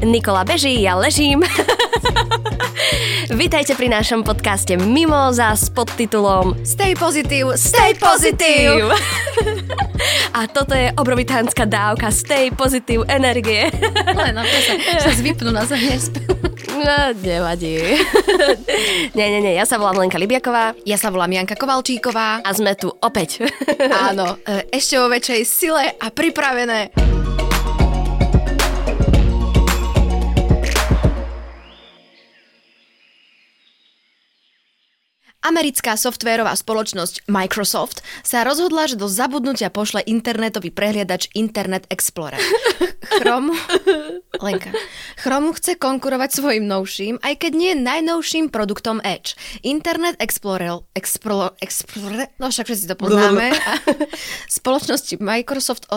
Nikola beží, ja ležím. Vítajte pri našom podcaste Mimoza s podtitulom Stay positive, stay positive. A toto je obrovitánska dávka Stay positive energie. Len na to sa, sa zvypnú na zem No, nevadí. nie, nie, nie, ja sa volám Lenka Libiaková Ja sa volám Janka Kovalčíková. a sme tu opäť. Áno, e, ešte vo väčšej sile a pripravené. Americká softvérová spoločnosť Microsoft sa rozhodla, že do zabudnutia pošle internetový prehliadač Internet Explorer. Chromu... Lenka. Chromu chce konkurovať svojim novším, aj keď nie najnovším produktom Edge. Internet Explorer... Explorer... Explorer no však všetci to poznáme. A spoločnosti Microsoft...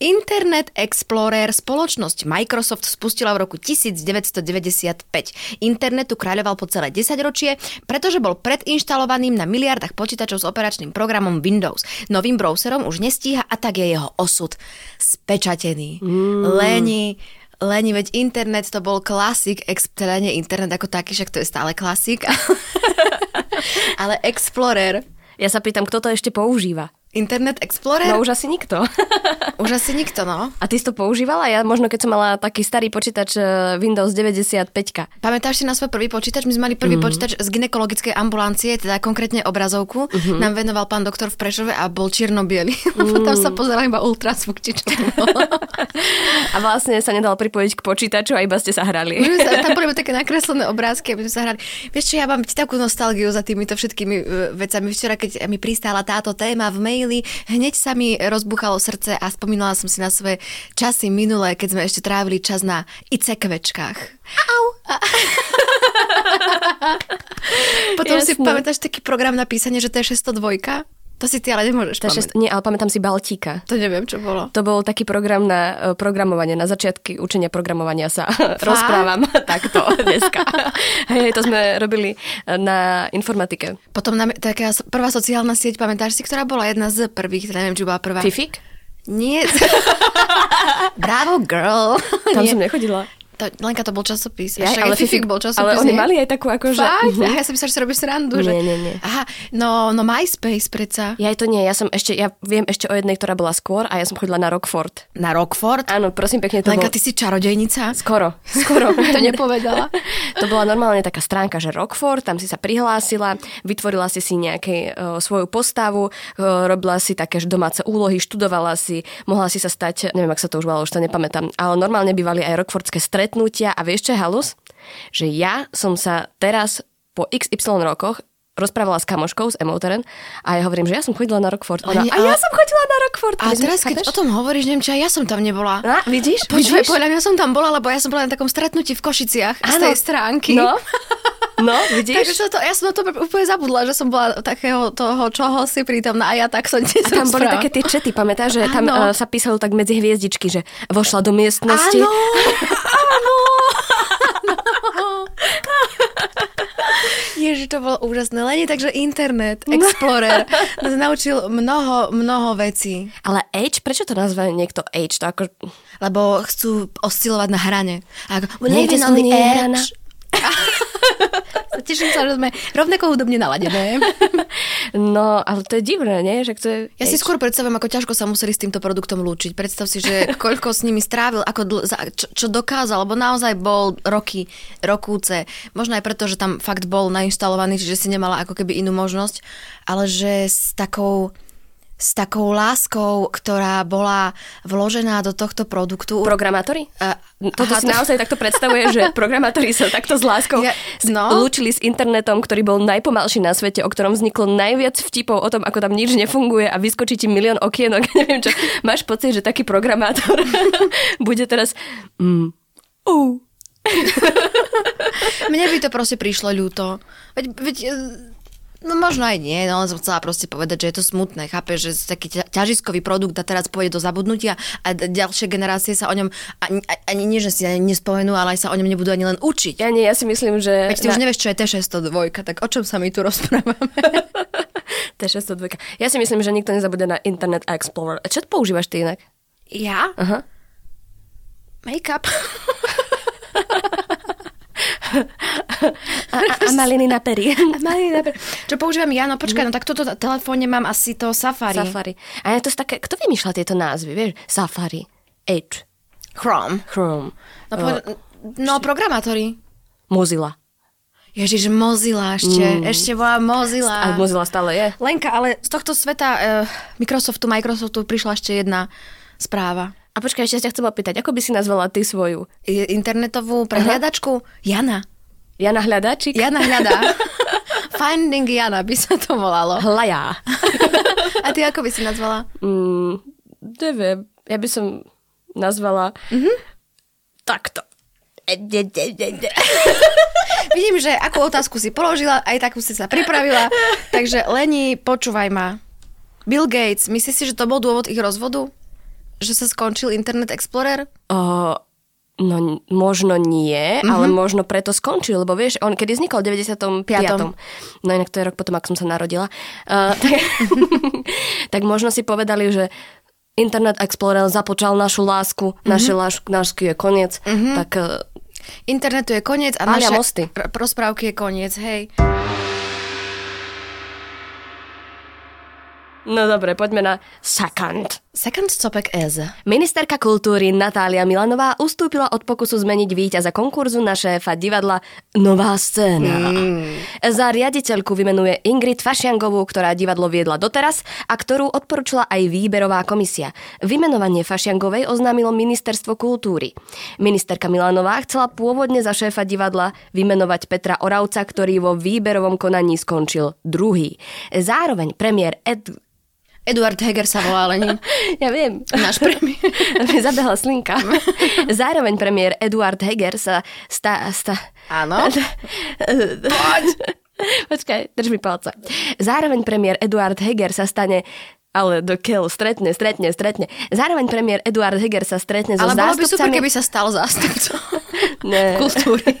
Internet Explorer spoločnosť Microsoft spustila v roku 1995. Internetu kráľoval po celé 10 ročie, pretože bol predinštalovaným na miliardách počítačov s operačným programom Windows. Novým browserom už nestíha a tak je jeho osud spečatený. Mm. Leni, Leni, veď internet to bol klasik, ex, teda nie internet ako taký, však to je stále klasik, ale Explorer, Ja sa pýtam, kto to ešte používa? Internet Explorer, No už asi nikto. už asi nikto, no. A ty si to používala? Ja možno, keď som mala taký starý počítač eh, Windows 95. Pamätáš si na svoj prvý počítač? My sme mali prvý mm. počítač z ginekologickej ambulancie, teda konkrétne obrazovku. Mm-hmm. Nám venoval pán doktor v Prešove a bol čierno-biely. Mm. Tam sa pozeral iba ultrasvuk, či čo. A vlastne sa nedal pripojiť k počítaču a iba ste sa hrali. Sa- Tam boli také nakreslené obrázky, aby sme sa hrali. Vieš čo, ja mám takú nostalgiu za týmito všetkými uh, vecami. Včera, keď mi pristála táto téma v maili, hneď sa mi rozbuchalo srdce a spomínala som si na svoje časy minulé, keď sme ešte trávili čas na ICKVčkách. Au. Potom si Jasné. pamätáš taký program na písanie, že to je 602? To si ty ale nemôžeš je šest... Nie, ale pamätám si Baltíka. To neviem, čo bolo. To bol taký program na e, programovanie, na začiatky učenia programovania sa rozprávam takto dneska. Hej, to sme robili e, na informatike. Potom na, taká prvá sociálna sieť, pamätáš si, ktorá bola jedna z prvých, teda neviem, či bola prvá. Fifik? Nie. Bravo, girl. Tam Nie. som nechodila. To, Lenka, to bol časopis. Ja, Však ale Fifik bol časopis. ale oni nie? mali aj takú akože- Fakt? Aha, ja som myslela, že si robíš srandu. že... Nie, nie, nie. Aha, no, no MySpace predsa. Ja to nie, ja som ešte, ja viem ešte o jednej, ktorá bola skôr a ja som chodila na Rockford. Na Rockford? Áno, prosím pekne, to Lenka, bol... ty si čarodejnica? Skoro, skoro. to nepovedala. To bola normálne taká stránka, že Rockford, tam si sa prihlásila, vytvorila si si nejaké uh, svoju postavu, uh, robila si také domáce úlohy, študovala si, mohla si sa stať, neviem, ak sa to už volalo, už to nepamätám, ale normálne bývali aj rockfordské stretnutia a vieš čo je halus? Že ja som sa teraz po XY rokoch rozprávala s kamoškou z Emoteren a ja hovorím, že ja som chodila na Rockford. Ona, Ani- a ja som chodila na Rockford. A teraz, keď o tom hovoríš, neviem, aj ja som tam nebola. A, vidíš? Počkaj, vidíš? podľa mňa som tam bola, lebo ja som bola na takom stretnutí v Košiciach z Áno. tej stránky. No, no, Takže vidíš? sa to, ja som na to úplne zabudla, že som bola takého toho, čoho si prítomná a ja tak ti A tam boli také tie čety, pamätáš, že tam uh, Áno. sa písalo tak medzi hviezdičky, že vošla do miestnosti. Áno, áno. Ježiš, to bolo úžasné. Leni, takže internet, Explorer nás naučil mnoho, mnoho vecí. Ale Age, prečo to nazve niekto Age? To ako... Lebo chcú oscilovať na hrane. Ako, living on the nie je edge. Teším sa, že sme rovnako hudobne naladené. No, ale to je divné, nie? Že to je Ja si skôr predstavujem, ako ťažko sa museli s týmto produktom lúčiť. Predstav si, že koľko s nimi strávil, ako dl- za, čo, čo dokázal, lebo naozaj bol roky, rokúce. Možno aj preto, že tam fakt bol nainštalovaný, čiže si nemala ako keby inú možnosť, ale že s takou s takou láskou, ktorá bola vložená do tohto produktu. Programátori? A- Toto aha, si to- naozaj takto predstavuje, že programátori sa takto s láskou Ja- no. lúčili s internetom, ktorý bol najpomalší na svete, o ktorom vzniklo najviac vtipov o tom, ako tam nič nefunguje a vyskočí ti milión okienok. Neviem čo. Máš pocit, že taký programátor bude teraz... Mm, uh, Mne by to proste prišlo ľúto. Veď, veď e, No možno aj nie, no len som chcela proste povedať, že je to smutné, chápeš, že taký ťa- ťažiskový produkt a teraz pôjde do zabudnutia a ďalšie generácie sa o ňom ani, ani nie, že si ani nespomenú, ale aj sa o ňom nebudú ani len učiť. ja nie, ja si myslím, že... Veď ty už nevieš, čo je T602, tak o čom sa my tu rozprávame? T602. Ja si myslím, že nikto nezabude na Internet Explorer. A čo používaš ty inak? ja? Aha. Make-up. A, a, a maliny na pery. A. Čo používam ja? No počkaj, no tak toto telefóne mám asi to Safari. Safari. A ja to také, kto vymýšľa tieto názvy, vieš? Safari, Edge, Chrome. Chrome, No, po, no programátori. Mozilla. Ježiš, Mozilla ešte. Mm. Ešte bola Mozilla. A Mozilla stále je. Lenka, ale z tohto sveta uh, Microsoftu, Microsoftu prišla ešte jedna správa. A počkaj, ešte ťa chcem opýtať, ako by si nazvala ty svoju? Internetovú prehliadačku Jana. Jana Hľadáčik? Jana hľadá. Finding Jana by sa to volalo. Hlaja. A ty ako by si nazvala? Mm, neviem, ja by som nazvala mm-hmm. takto. Vidím, že akú otázku si položila, aj takú si sa pripravila. Takže Leni, počúvaj ma. Bill Gates, myslíš si, že to bol dôvod ich rozvodu? Že sa skončil Internet Explorer? O, no možno nie, mm-hmm. ale možno preto skončil, lebo vieš, on kedy vznikol v 95. Piatom. No inak to je rok potom, ako som sa narodila. Uh, tak, tak možno si povedali, že Internet Explorer započal našu lásku, mm-hmm. naše láš, lásky je koniec, mm-hmm. tak uh, Internetu je koniec a naše mosty. rozprávky je koniec, hej. No dobre, poďme na second. Second topic is... Ministerka kultúry Natália Milanová ustúpila od pokusu zmeniť víťaza konkurzu na šéfa divadla Nová scéna. Mm. Za riaditeľku vymenuje Ingrid Fašiangovú, ktorá divadlo viedla doteraz a ktorú odporúčila aj výberová komisia. Vymenovanie Fašiangovej oznámilo Ministerstvo kultúry. Ministerka Milanová chcela pôvodne za šéfa divadla vymenovať Petra Oravca, ktorý vo výberovom konaní skončil druhý. Zároveň premiér Ed... Eduard Heger sa volá, ale nie. Ja viem. Náš premiér. Mi zabehla slinka. Zároveň premiér Eduard Heger sa stá... stá Áno. Poď! Počkaj, drž mi palca. Zároveň premiér Eduard Heger sa stane ale do kill, stretne, stretne, stretne. Zároveň premiér Eduard Heger sa stretne so Ale bolo by super, zástupcami... keby sa stal zástupcom kultúry.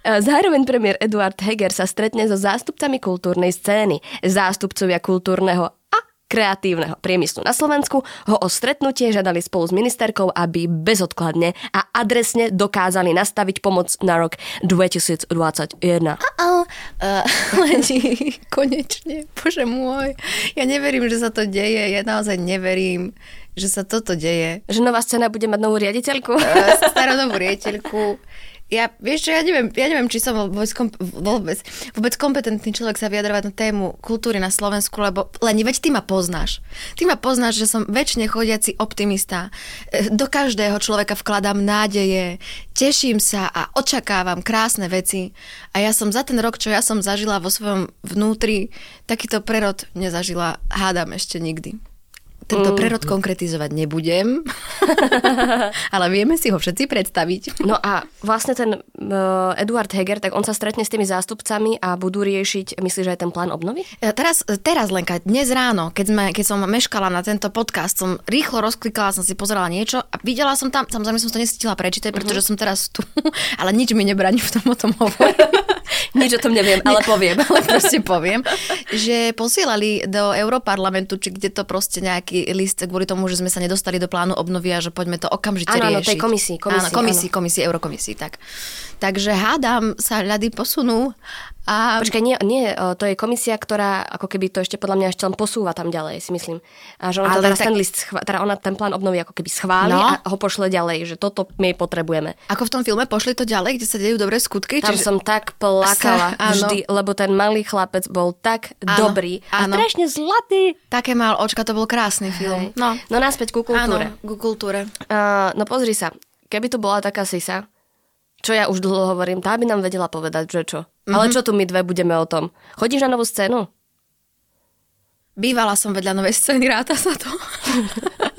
Zároveň premiér Eduard Heger sa stretne so zástupcami kultúrnej scény. Zástupcovia kultúrneho kreatívneho priemyslu na Slovensku ho o stretnutie žiadali spolu s ministerkou, aby bezodkladne a adresne dokázali nastaviť pomoc na rok 2021. Uh, Leni, konečne, bože môj. Ja neverím, že sa to deje. Ja naozaj neverím, že sa toto deje. Že nová scéna bude mať novú riaditeľku? Uh, starodobú rieteľku. Ja, vieš čo, ja neviem, ja neviem, či som vôbec, vôbec kompetentný človek sa vyjadrovať na tému kultúry na Slovensku, lebo len veď ty ma poznáš. Ty ma poznáš, že som väčšine chodiaci optimista. E, Do každého človeka vkladám nádeje, teším sa a očakávam krásne veci. A ja som za ten rok, čo ja som zažila vo svojom vnútri, takýto prerod nezažila, hádam ešte nikdy. Tento prerod konkretizovať nebudem, ale vieme si ho všetci predstaviť. No a vlastne ten uh, Eduard Heger, tak on sa stretne s tými zástupcami a budú riešiť, myslíš, že aj ten plán obnovy? E, Teraz, teraz Lenka, dnes ráno, keď, sme, keď som meškala na tento podcast, som rýchlo rozklikala, som si pozerala niečo a videla som tam, samozrejme som to nestihla prečítať, pretože som teraz tu, ale nič mi nebraní v tom o tom hovoriť. Nič o tom neviem, ale poviem. ale proste poviem, že posielali do Európarlamentu, či kde to proste nejaký list kvôli tomu, že sme sa nedostali do plánu obnovy a že poďme to okamžite Áno, áno, riešiť. tej komisii, komisii, áno, komisii, komisii, eurokomisii, tak. Takže hádam sa ľady posunú a Počkaj, nie, nie, o, to je komisia, ktorá ako keby to ešte podľa mňa ešte len posúva tam ďalej, si myslím. A že ona Ale teraz tak- ten list, schva- teda ona ten plán obnovy ako keby schváli No. a ho pošle ďalej, že toto my potrebujeme. ako v tom filme pošli to ďalej, kde sa dejú dobré skutky. Tam som tak plakala Sa- áno. vždy, lebo ten malý chlapec bol tak Áno, dobrý a áno. strašne zlatý. Také mal očka, to bol krásny film. No, No naspäť ku kultúre. Áno, ku kultúre. Uh, no pozri sa, keby tu bola taká sisa, čo ja už dlho hovorím, tá by nám vedela povedať, že čo. Mm-hmm. Ale čo tu my dve budeme o tom? Chodíš na novú scénu? Bývala som vedľa novej scény, ráta sa to.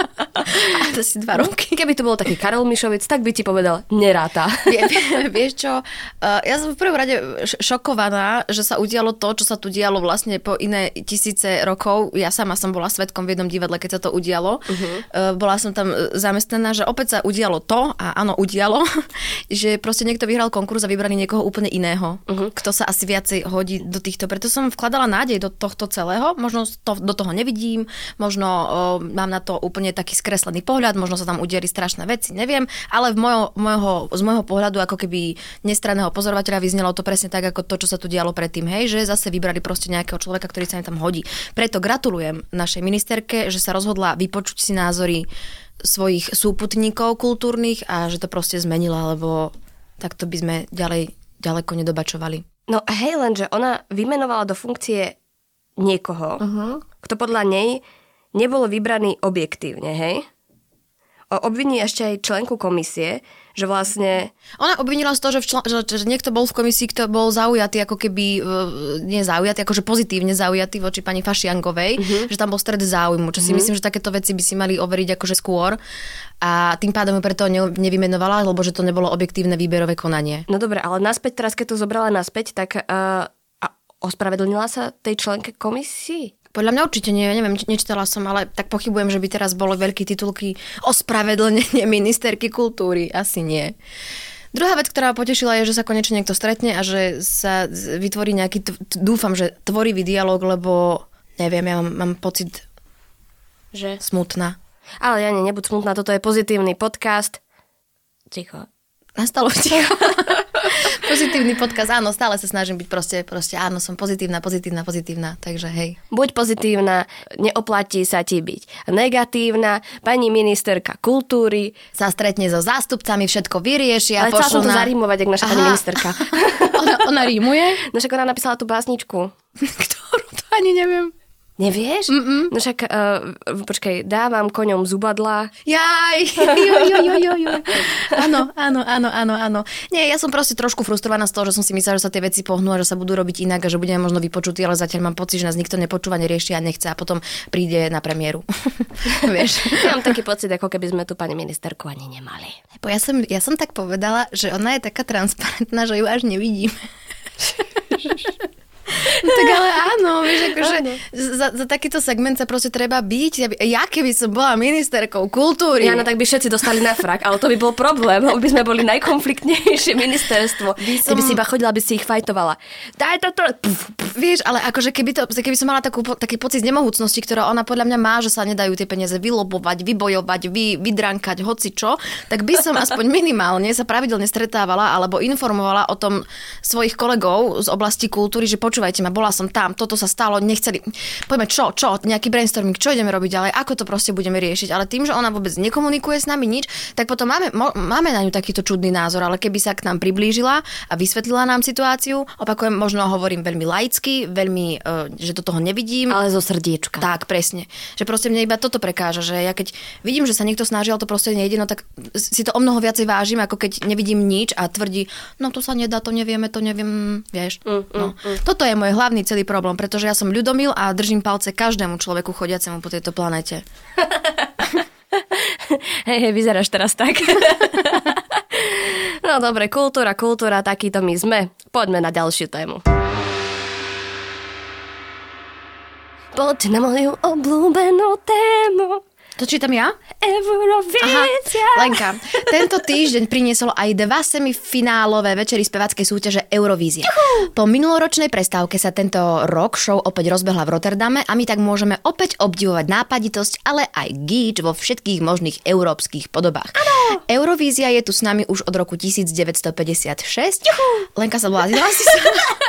to si dva roky. Keby tu bol taký Karol Mišovic, tak by ti povedal, neráta. Vie, vie, vieš čo, uh, ja som v prvom rade šokovaná, že sa udialo to, čo sa tu dialo vlastne po iné tisíce rokov. Ja sama som bola svetkom v jednom divadle, keď sa to udialo. Uh-huh. Uh, bola som tam e, zamestnaná, že opäť sa udialo to, a áno, udialo, že proste niekto vyhral konkurs a vybrali niekoho úplne iného, uh-huh. kto sa asi viacej hodí do týchto. Preto som vkladala nádej do tohto celého. Možno to, do toho nevidím, možno uh, mám na to úplne taký skreslený skreslený pohľad, možno sa tam udieri strašné veci, neviem, ale v mojo, mojho, z môjho pohľadu ako keby nestranného pozorovateľa vyznelo to presne tak, ako to, čo sa tu dialo predtým, hej, že zase vybrali proste nejakého človeka, ktorý sa im tam hodí. Preto gratulujem našej ministerke, že sa rozhodla vypočuť si názory svojich súputníkov kultúrnych a že to proste zmenila, lebo takto by sme ďalej, ďaleko nedobačovali. No hej, lenže ona vymenovala do funkcie niekoho, uh-huh. kto podľa nej nebol vybraný objektívne, hej? Obviní ešte aj členku komisie, že vlastne... Ona obvinila z toho, že, člen, že, že niekto bol v komisii, kto bol zaujatý, ako keby, e, nie zaujatý, akože pozitívne zaujatý voči pani Fašiangovej, uh-huh. že tam bol stred záujmu, čo si uh-huh. myslím, že takéto veci by si mali overiť akože skôr a tým pádom ju preto nevymenovala, lebo že to nebolo objektívne výberové konanie. No dobre, ale naspäť teraz, keď to zobrala naspäť, tak uh, a ospravedlnila sa tej členke komisii? Podľa mňa určite nie, neviem, nečítala som, ale tak pochybujem, že by teraz bolo veľký titulky Ospravedlnenie ministerky kultúry. Asi nie. Druhá vec, ktorá potešila, je, že sa konečne niekto stretne a že sa vytvorí nejaký, dúfam, že tvorivý dialog, lebo neviem, ja mám, mám pocit, že smutná. Ale ja nie, nebuď smutná, toto je pozitívny podcast. Ticho. Nastalo ticho. Pozitívny podcast, áno, stále sa snažím byť proste, proste áno, som pozitívna, pozitívna, pozitívna, takže hej. Buď pozitívna, neoplatí sa ti byť negatívna, pani ministerka kultúry sa stretne so zástupcami, všetko vyriešia. Ale chcela som to na... zarímovať, jak naša Aha. pani ministerka. ona, ona rímuje? No však ona napísala tú básničku. Ktorú? To ani neviem. Nevieš? Mm-mm. No však, uh, počkaj, dávam koňom zubadla. Jaj, jo, jo, jo, jo, jo. Áno, áno, áno, áno, áno. Nie, ja som proste trošku frustrovaná z toho, že som si myslela, že sa tie veci pohnú a že sa budú robiť inak a že budeme možno vypočutí, ale zatiaľ mám pocit, že nás nikto nepočúva, nerieši a nechce a potom príde na premiéru. Vieš? Ja mám taký pocit, ako keby sme tu pani ministerku ani nemali. Bo ja som, ja som tak povedala, že ona je taká transparentná, že ju až nevidím. No, tak ale áno, vieš, akože za, za takýto segment sa proste treba byť. Ja keby som bola ministerkou kultúry. Ja, no tak by všetci dostali na frak, ale to by bol problém, lebo by sme boli najkonfliktnejšie ministerstvo. By som... Keby si iba chodila, by si ich fajtovala. Daj to to. Vieš, ale akože keby, to, keby som mala takú, taký pocit nemohúcnosti, ktorá ona podľa mňa má, že sa nedajú tie peniaze vylobovať, vybojovať, vy, vydrankať, hoci čo, tak by som aspoň minimálne sa pravidelne stretávala alebo informovala o tom svojich kolegov z oblasti kultúry, že počúvajte ma, bola som tam, toto sa stalo, nechceli. Poďme, čo, čo, nejaký brainstorming, čo ideme robiť ďalej, ako to proste budeme riešiť. Ale tým, že ona vôbec nekomunikuje s nami nič, tak potom máme, mo, máme na ňu takýto čudný názor, ale keby sa k nám priblížila a vysvetlila nám situáciu, opakujem, možno hovorím veľmi laicky, veľmi, uh, že do toho nevidím. Ale zo srdiečka. Tak, presne. Že proste mne iba toto prekáža, že ja keď vidím, že sa niekto snažil, to proste nejde, no tak si to o mnoho viacej vážim, ako keď nevidím nič a tvrdí, no to sa nedá, to nevieme, to neviem, vieš. Mm, mm, no. mm. Toto je môj hlavný celý problém, pretože ja som ľudomil a držím palce každému človeku chodiacemu po tejto planete. hej, hej, vyzeráš teraz tak. no dobre, kultúra, kultúra, takýto my sme. Poďme na ďalšiu tému. Poďte na moju obľúbenú tému. To čítam ja? Eurovízia. Lenka, tento týždeň priniesol aj dva semifinálové večery spevackej súťaže Eurovízia. Juhu. Po minuloročnej prestávke sa tento rok show opäť rozbehla v Rotterdame a my tak môžeme opäť obdivovať nápaditosť, ale aj gíč vo všetkých možných európskych podobách. Ano. Eurovízia je tu s nami už od roku 1956. Juhu. Lenka sa blázila si sa.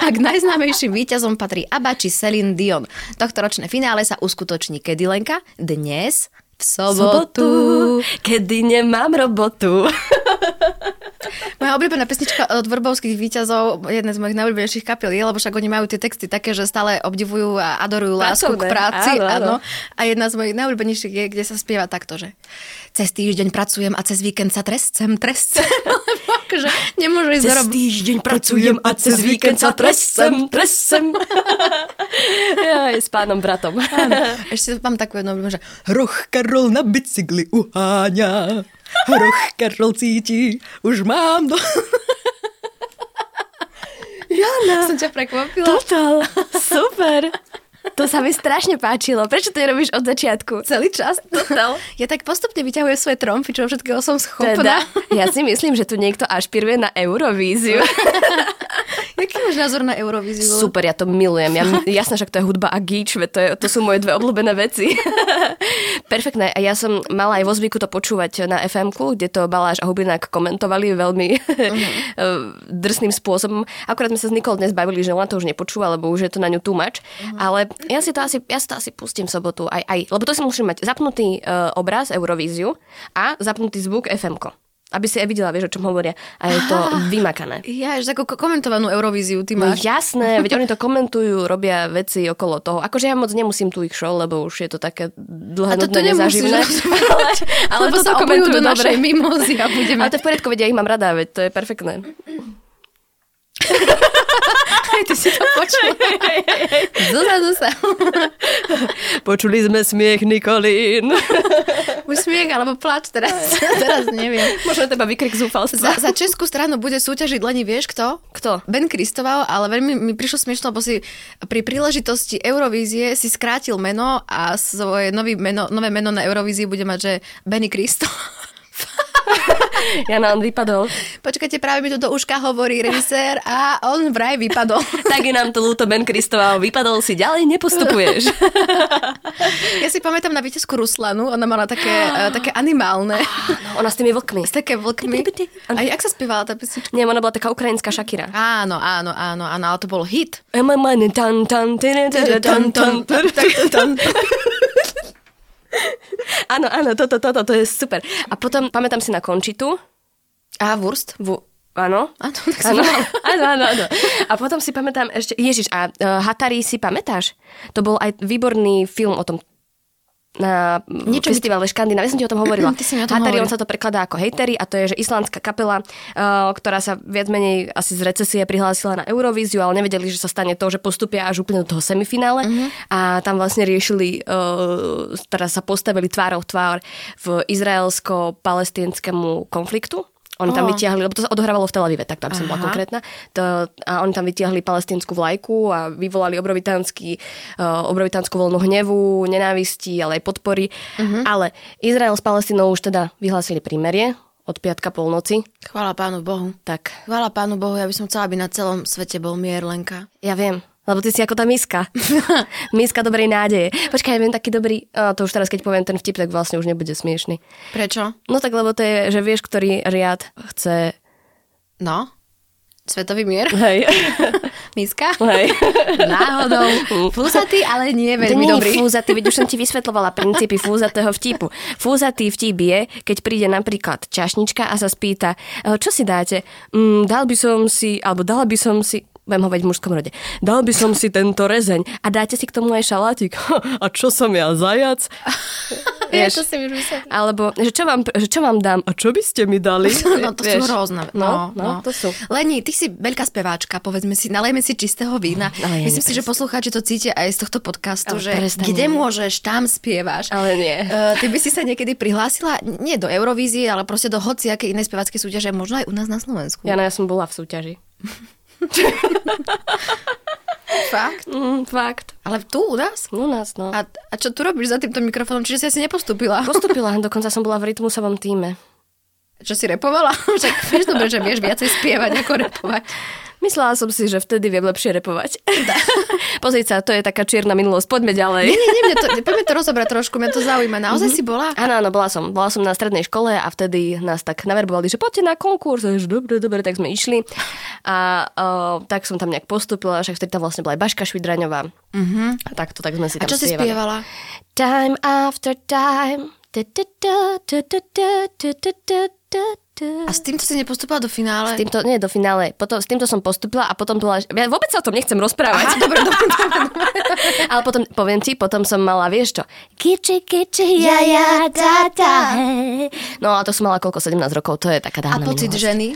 A k najznámejším víťazom patrí Abba či Celine Dion. Tohto ročné finále sa uskutoční kedy Lenka? Dnes v sobotu, kedy nemám robotu. Moja obľúbená pesnička od Vrbovských výťazov, jedna z mojich najobľúbenejších kapiel je, lebo však oni majú tie texty také, že stále obdivujú a adorujú lásku k práci. Áno, áno. A jedna z mojich najobľúbenejších je, kde sa spieva takto, že cez týždeň pracujem a cez víkend sa trescem, trescem. akože nemôžu ísť Cez týždeň pracujem a cez víkend sa tresem, tresem. ja, s pánom bratom. Áno. Ešte mám takú jednu že Hroch Karol na bicykli uháňa. Hroch Karol cíti, už mám do... Jana. Som ťa prekvapila. Total. Super. To sa mi strašne páčilo. Prečo to nerobíš od začiatku? Celý čas? Total. Ja tak postupne vyťahujem svoje trompy, čo všetkého som schopná. Teda, ja si myslím, že tu niekto ašpiruje na Eurovíziu. Jaký máš názor na Eurovíziu? Super, ja to milujem. Ja, jasné, že to je hudba a gíč, to, je, to sú moje dve obľúbené veci. Perfektné. A ja som mala aj vo zvyku to počúvať na fm kde to Baláš a Hubinák komentovali veľmi uh-huh. drsným spôsobom. Akorát sme sa s Nikol dnes bavili, že ona to už nepočúva, lebo už je to na ňu much. Uh-huh. Ale ja si to asi, ja si to asi pustím v sobotu aj, aj. Lebo to si musím mať zapnutý uh, obraz Eurovíziu a zapnutý zvuk fm aby si aj videla, vieš, o čom hovoria. A je to ah, vymakané. Ja, že ako komentovanú Eurovíziu ty no máš. No jasné, veď oni to komentujú, robia veci okolo toho. Akože ja moc nemusím tu ich show, lebo už je to také dlhé, nudné, nezaživné. ale, ale to sa komentujú do našej mimozy a budeme... Ale to je v poriadku, veď ja ich mám rada, veď to je perfektné. Aj ty si to počul. Zozadu sa. Počuli sme smiech Nikolín. Už smiech alebo plač teraz. teraz neviem. Možno teba vykrik zúfalstva. Za, za českú stranu bude súťažiť Leni, vieš kto? Kto? Ben Kristoval, ale veľmi mi prišlo smiešno, lebo si pri príležitosti Eurovízie si skrátil meno a svoje nový meno, nové meno na Eurovízii bude mať, že Benny Kristo. Ja nám vypadol. Počkajte, práve mi to do uška hovorí režisér a on vraj vypadol. tak je nám to ľúto, Ben Kristová, vypadol si, ďalej nepostupuješ. ja si pamätám na víťazku Ruslanu, ona mala také, uh, také animálne. No, ona s tými vlkmi. S také vlkmi. A jak sa spievala tá pesnička? Nie, ona bola taká ukrajinská Shakira. Áno, áno, áno, áno, ale to bol hit. Áno, áno, toto, toto, to je super. A potom pamätám si na Končitu. A Wurst? V, áno. Áno, tak áno, áno, áno, áno. A potom si pamätám ešte, Ježiš, a uh, Hatari si pamätáš? To bol aj výborný film o tom na Niečo festivale by... Škandinávia. Ja som ti o tom hovorila. Ty si mi o tom Hatari, on sa to prekladá ako hejtery a to je, že islandská kapela, uh, ktorá sa viac menej asi z recesie prihlásila na Eurovíziu, ale nevedeli, že sa stane to, že postupia až úplne do toho semifinále uh-huh. a tam vlastne riešili, uh, teraz sa postavili tvárov tvár v izraelsko-palestinskému konfliktu oni tam oh. vytiahli, lebo to sa odohrávalo v Tel Avive, tak tam som bola konkrétna. To, a oni tam vytiahli palestínsku vlajku a vyvolali obrovitánsky, uh, obrovitánsku voľnu hnevu, nenávisti, ale aj podpory. Uh-huh. Ale Izrael s Palestínou už teda vyhlásili prímerie od piatka polnoci. Chvála pánu Bohu. Tak. Chvála pánu Bohu, ja by som chcela, aby na celom svete bol mier, Lenka. Ja viem, lebo ty si ako tá miska. miska dobrej nádeje. Počkaj, ja viem taký dobrý, a to už teraz keď poviem ten vtip, tak vlastne už nebude smiešný. Prečo? No tak lebo to je, že vieš, ktorý riad chce... No? Svetový mier? Hej. Miska? Hej. Náhodou. Fúzatý, ale nie veľmi to dobrý. fúzatý, veď už som ti vysvetlovala princípy fúzatého vtipu. Fúzatý vtip je, keď príde napríklad čašnička a sa spýta, e, čo si dáte? Mm, dal by som si, alebo dala by som si, budem hovoriť v mužskom rode. Dal by som si tento rezeň a dáte si k tomu aj šalátik. A čo som ja, zajac? Vieš, to si Alebo, že čo, vám, že čo vám dám a čo by ste mi dali? No to Vieš? sú hrozné. No, no, no, to sú. Leni, ty si veľká speváčka, povedzme si, nalejme si čistého vína. No, ja Myslím si, že poslucháči to cítia aj z tohto podcastu, ale že prestane. kde môžeš, tam spievaš. Ale nie. Uh, ty by si sa niekedy prihlásila, nie do Eurovízie, ale proste do hociakej inej speváckej súťaže, možno aj u nás na Slovensku. Ja, no, ja som bola v súťaži. Fakt? Mm, fakt. Ale tu u nás? U nás, no. A, a čo tu robíš za týmto mikrofónom? Čiže si asi nepostupila? Postupila, dokonca som bola v rytmusovom týme. Čo si repovala? Však vieš dobre, že vieš viacej spievať ako repovať. Myslela som si, že vtedy viem lepšie repovať. Pozri sa, to je taká čierna minulosť. Poďme ďalej. Nie, nie, nie, to, poďme to rozobrať trošku, mňa to zaujíma. Naozaj mm-hmm. si bola? Áno, áno, bola som. Bola som na strednej škole a vtedy nás tak naverbovali, že poďte na konkurs. Že dobre, dobre, tak sme išli. A o, tak som tam nejak postupila, však vtedy tam vlastne bola aj Baška Švidraňová. Mm-hmm. A takto, tak sme si tam A čo si spievala? Time after time. A s týmto si nepostupila do finále? S týmto, nie do finále. Potom, s týmto som postupila a potom bola... Ja vôbec sa o tom nechcem rozprávať. Aha, dobre, dobre, dobre. Ale potom, poviem ti, potom som mala, vieš čo? Kiči, kiči, ja, ja, ta, ta. No a to som mala koľko? 17 rokov, to je taká dávna A pocit minulosť. ženy?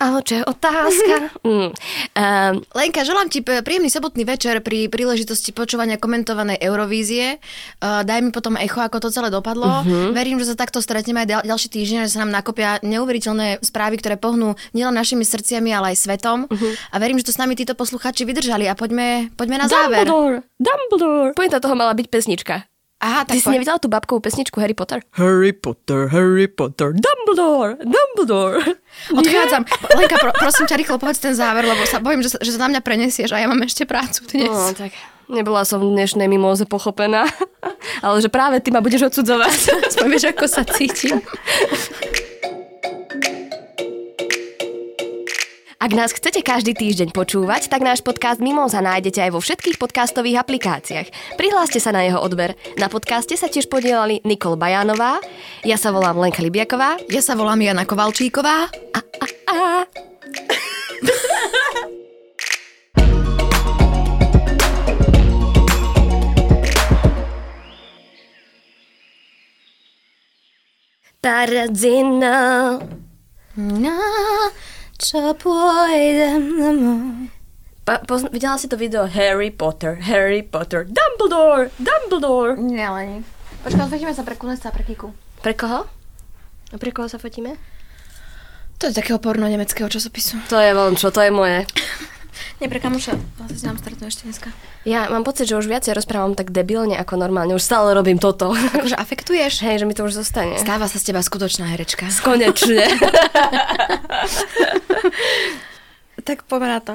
A čo je otázka? mm. um, Lenka, želám ti príjemný sobotný večer pri príležitosti počúvania komentovanej Eurovízie. Uh, daj mi potom echo, ako to celé dopadlo. Uh-huh. Verím, že sa takto stretneme aj ďal, ďalší týždeň, že sa nám nakopia neuveriteľné neuveriteľné správy, ktoré pohnú nielen našimi srdciami, ale aj svetom. Uh-huh. A verím, že to s nami títo posluchači vydržali a poďme, poďme na záver. Dumbledore, Dumbledore. Pointa toho mala byť pesnička. Aha, Ty tak si poď. nevidela tú babkovú pesničku Harry Potter? Harry Potter, Harry Potter, Dumbledore, Dumbledore. Odchádzam. Lenka, pro, prosím ťa rýchlo povedz ten záver, lebo sa bojím, že že sa na mňa prenesieš a ja mám ešte prácu dnes. No, tak nebola som v dnešnej mimóze pochopená, ale že práve ty ma budeš odsudzovať. Aspoň vieš, ako sa cítim. Ak nás chcete každý týždeň počúvať, tak náš podcast Mimoza nájdete aj vo všetkých podcastových aplikáciách. Prihláste sa na jeho odber. Na podcaste sa tiež podielali Nikol Bajánová, ja sa volám Lenka Libiaková Ja sa volám Jana Kovalčíková. a Taradzina. Na čo pôjdem domov. Pa, pozn- videla si to video Harry Potter, Harry Potter, Dumbledore, Dumbledore. Nie, Leni. Počkaj, odfotíme sa pre Kunesta a pre Kiku. Pre koho? A pre koho sa fotíme? To je takého porno nemeckého časopisu. To je von, čo to je moje. Nie, pre kamoša. Vlastne sa nám stretnú ešte dneska. Ja mám pocit, že už viacej rozprávam tak debilne ako normálne. Už stále robím toto. Akože afektuješ? Hej, že mi to už zostane. Stáva sa z teba skutočná herečka. Konečne. Tak poďme na to.